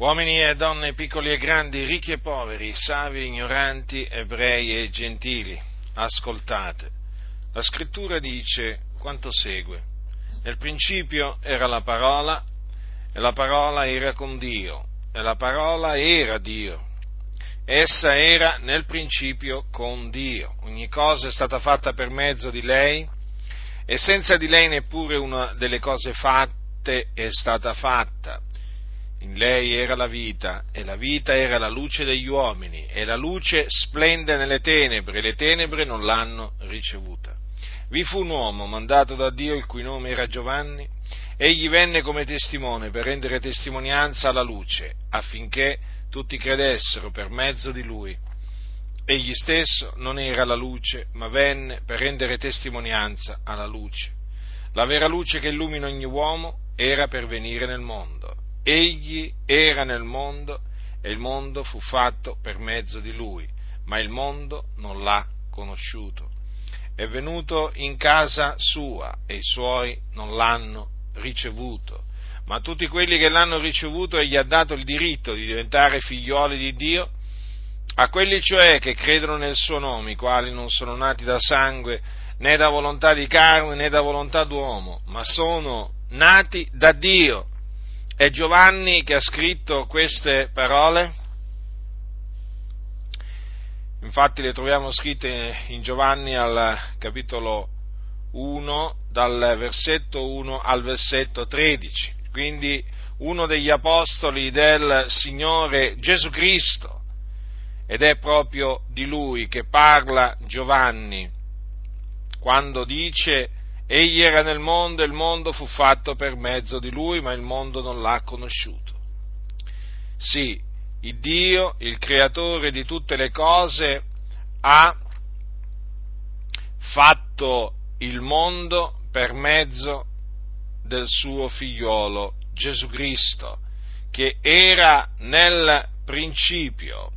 uomini e donne, piccoli e grandi, ricchi e poveri, savi e ignoranti, ebrei e gentili, ascoltate. La scrittura dice quanto segue. Nel principio era la parola, e la parola era con Dio, e la parola era Dio. Essa era nel principio con Dio. Ogni cosa è stata fatta per mezzo di lei, e senza di lei neppure una delle cose fatte è stata fatta. In lei era la vita, e la vita era la luce degli uomini, e la luce splende nelle tenebre, e le tenebre non l'hanno ricevuta. Vi fu un uomo mandato da Dio, il cui nome era Giovanni, egli venne come testimone per rendere testimonianza alla luce, affinché tutti credessero per mezzo di lui. Egli stesso non era la luce, ma venne per rendere testimonianza alla luce. La vera luce che illumina ogni uomo era per venire nel mondo Egli era nel mondo e il mondo fu fatto per mezzo di lui, ma il mondo non l'ha conosciuto. È venuto in casa sua e i suoi non l'hanno ricevuto, ma tutti quelli che l'hanno ricevuto egli ha dato il diritto di diventare figlioli di Dio, a quelli cioè che credono nel suo nome, i quali non sono nati da sangue, né da volontà di carne, né da volontà d'uomo, ma sono nati da Dio. È Giovanni che ha scritto queste parole? Infatti le troviamo scritte in Giovanni al capitolo 1, dal versetto 1 al versetto 13. Quindi uno degli apostoli del Signore Gesù Cristo. Ed è proprio di lui che parla Giovanni quando dice Egli era nel mondo e il mondo fu fatto per mezzo di lui, ma il mondo non l'ha conosciuto. Sì, il Dio, il creatore di tutte le cose, ha fatto il mondo per mezzo del suo figliolo Gesù Cristo, che era nel principio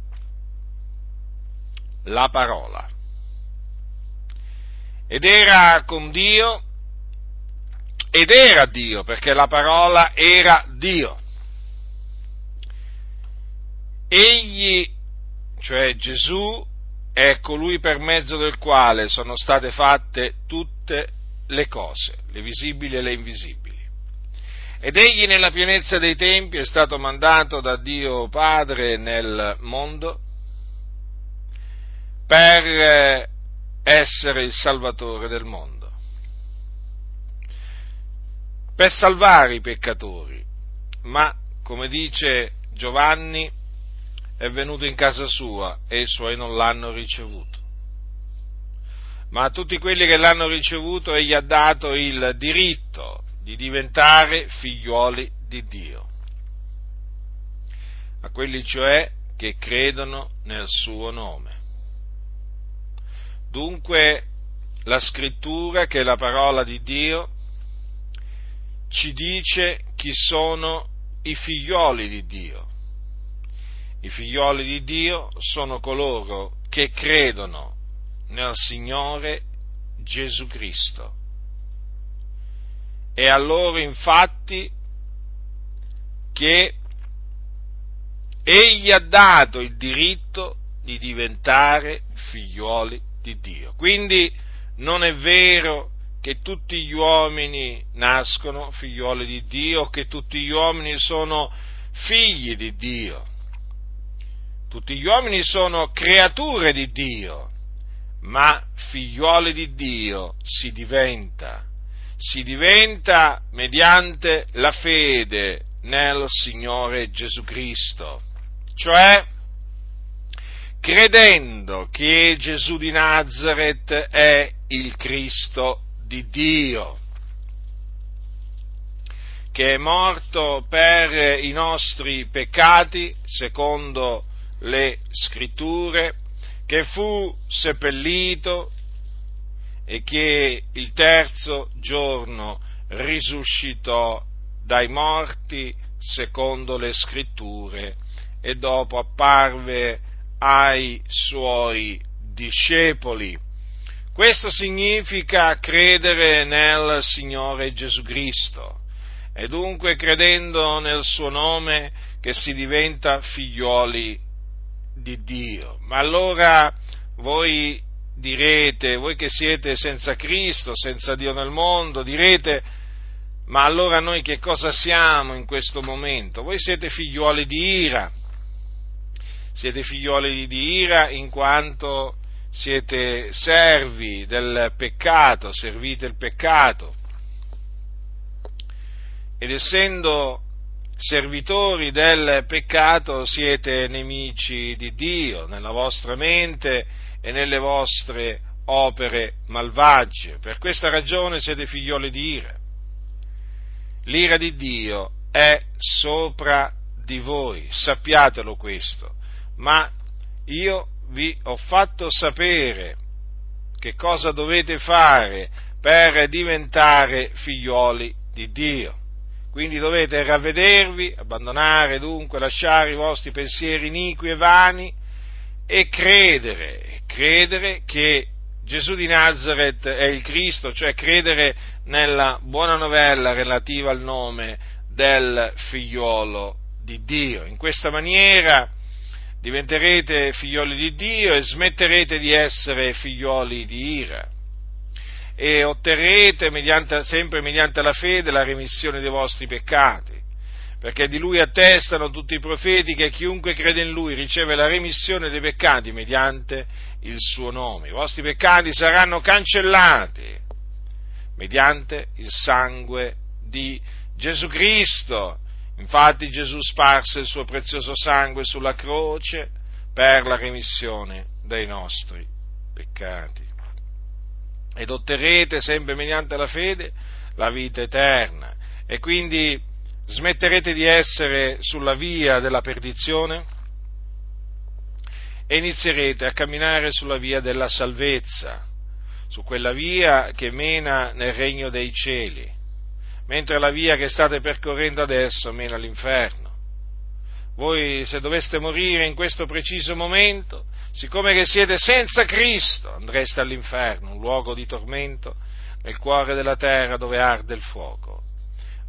la parola ed era con Dio ed era Dio, perché la parola era Dio. Egli, cioè Gesù, è colui per mezzo del quale sono state fatte tutte le cose, le visibili e le invisibili. Ed egli nella pienezza dei tempi è stato mandato da Dio Padre nel mondo per essere il Salvatore del mondo, per salvare i peccatori, ma come dice Giovanni è venuto in casa sua e i suoi non l'hanno ricevuto. Ma a tutti quelli che l'hanno ricevuto egli ha dato il diritto di diventare figliuoli di Dio, a quelli cioè che credono nel suo nome. Dunque la scrittura, che è la parola di Dio, ci dice chi sono i figlioli di Dio. I figlioli di Dio sono coloro che credono nel Signore Gesù Cristo. È a loro infatti che Egli ha dato il diritto di diventare figlioli di di Dio. Quindi non è vero che tutti gli uomini nascono figlioli di Dio, che tutti gli uomini sono figli di Dio. Tutti gli uomini sono creature di Dio, ma figlioli di Dio si diventa, si diventa mediante la fede nel Signore Gesù Cristo, cioè credendo che Gesù di Nazareth è il Cristo di Dio, che è morto per i nostri peccati, secondo le scritture, che fu seppellito e che il terzo giorno risuscitò dai morti, secondo le scritture, e dopo apparve ai suoi discepoli. Questo significa credere nel Signore Gesù Cristo È dunque credendo nel suo nome che si diventa figlioli di Dio. Ma allora voi direte, voi che siete senza Cristo, senza Dio nel mondo, direte, ma allora noi che cosa siamo in questo momento? Voi siete figlioli di ira, siete figlioli di ira in quanto siete servi del peccato, servite il peccato ed essendo servitori del peccato siete nemici di Dio nella vostra mente e nelle vostre opere malvagie. Per questa ragione siete figlioli di ira. L'ira di Dio è sopra di voi, sappiatelo questo, ma io vi ho fatto sapere che cosa dovete fare per diventare figlioli di Dio. Quindi dovete ravvedervi, abbandonare dunque, lasciare i vostri pensieri iniqui e vani e credere, credere che Gesù di Nazareth è il Cristo, cioè credere nella buona novella relativa al nome del figliolo di Dio. In questa maniera diventerete figlioli di Dio e smetterete di essere figlioli di ira e otterrete mediante, sempre mediante la fede la remissione dei vostri peccati, perché di lui attestano tutti i profeti che chiunque crede in lui riceve la remissione dei peccati mediante il suo nome. I vostri peccati saranno cancellati mediante il sangue di Gesù Cristo. Infatti Gesù sparse il suo prezioso sangue sulla croce per la remissione dei nostri peccati. Ed otterrete sempre mediante la fede la vita eterna. E quindi smetterete di essere sulla via della perdizione e inizierete a camminare sulla via della salvezza, su quella via che mena nel regno dei cieli, mentre la via che state percorrendo adesso mena all'inferno. Voi se doveste morire in questo preciso momento, siccome che siete senza Cristo, andreste all'inferno, un luogo di tormento nel cuore della terra dove arde il fuoco.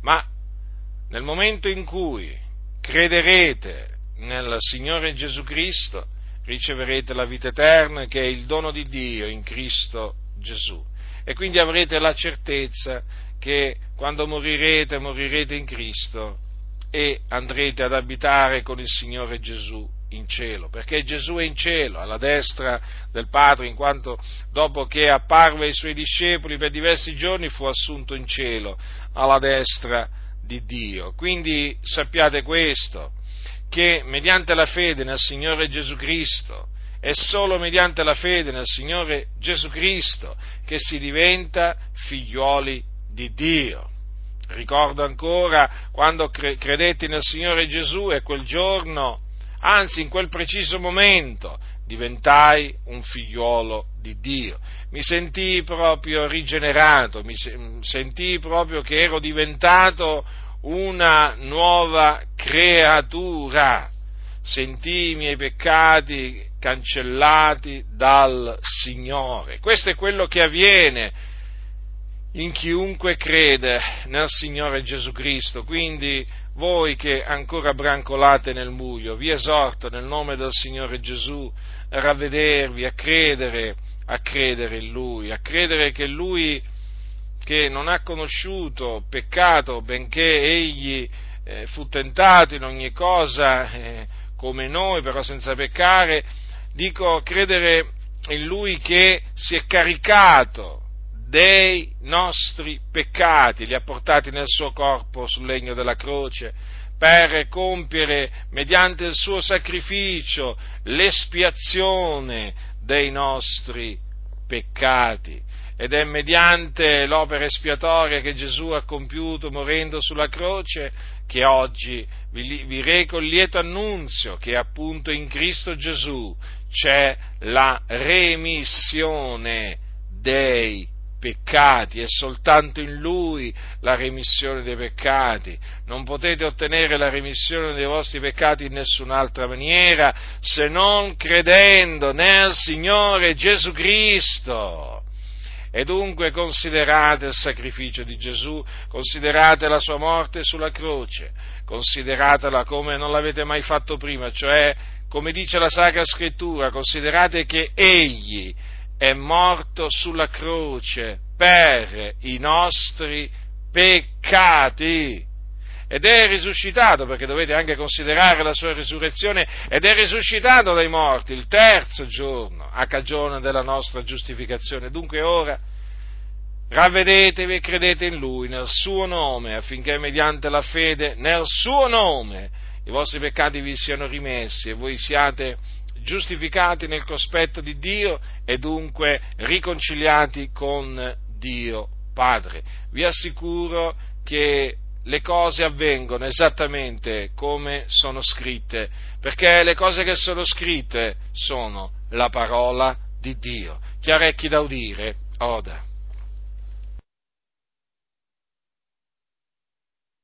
Ma nel momento in cui crederete nel Signore Gesù Cristo, riceverete la vita eterna che è il dono di Dio in Cristo Gesù. E quindi avrete la certezza che quando morirete, morirete in Cristo e andrete ad abitare con il Signore Gesù in cielo, perché Gesù è in cielo, alla destra del Padre, in quanto dopo che apparve ai suoi discepoli per diversi giorni fu assunto in cielo, alla destra di Dio. Quindi sappiate questo, che mediante la fede nel Signore Gesù Cristo, è solo mediante la fede nel Signore Gesù Cristo che si diventa figlioli di Dio. Ricordo ancora quando credetti nel Signore Gesù e quel giorno anzi in quel preciso momento diventai un figliuolo di Dio. Mi sentii proprio rigenerato, mi sentii proprio che ero diventato una nuova creatura. Sentii i miei peccati cancellati dal Signore. Questo è quello che avviene in chiunque crede nel Signore Gesù Cristo. Quindi voi che ancora brancolate nel buio, vi esorto nel nome del Signore Gesù a ravvedervi, a credere, a credere in Lui, a credere che Lui che non ha conosciuto peccato, benché egli eh, fu tentato in ogni cosa eh, come noi, però senza peccare, dico credere in Lui che si è caricato dei nostri peccati, li ha portati nel suo corpo sul legno della croce, per compiere, mediante il suo sacrificio, l'espiazione dei nostri peccati. Ed è mediante l'opera espiatoria che Gesù ha compiuto morendo sulla croce che oggi vi, vi reco il lieto annunzio che appunto in Cristo Gesù c'è la remissione dei peccati, è soltanto in Lui la remissione dei peccati. Non potete ottenere la remissione dei vostri peccati in nessun'altra maniera se non credendo nel Signore Gesù Cristo. E dunque considerate il sacrificio di Gesù, considerate la sua morte sulla croce, consideratela come non l'avete mai fatto prima, cioè come dice la Sacra Scrittura, considerate che Egli è morto sulla croce per i nostri peccati ed è risuscitato, perché dovete anche considerare la sua risurrezione, ed è risuscitato dai morti il terzo giorno a cagione della nostra giustificazione. Dunque ora ravvedetevi e credete in Lui, nel suo nome, affinché mediante la fede nel suo nome i vostri peccati vi siano rimessi e voi siate giustificati nel cospetto di Dio e dunque riconciliati con Dio Padre. Vi assicuro che le cose avvengono esattamente come sono scritte, perché le cose che sono scritte sono la parola di Dio. Chi ha orecchi da udire, oda.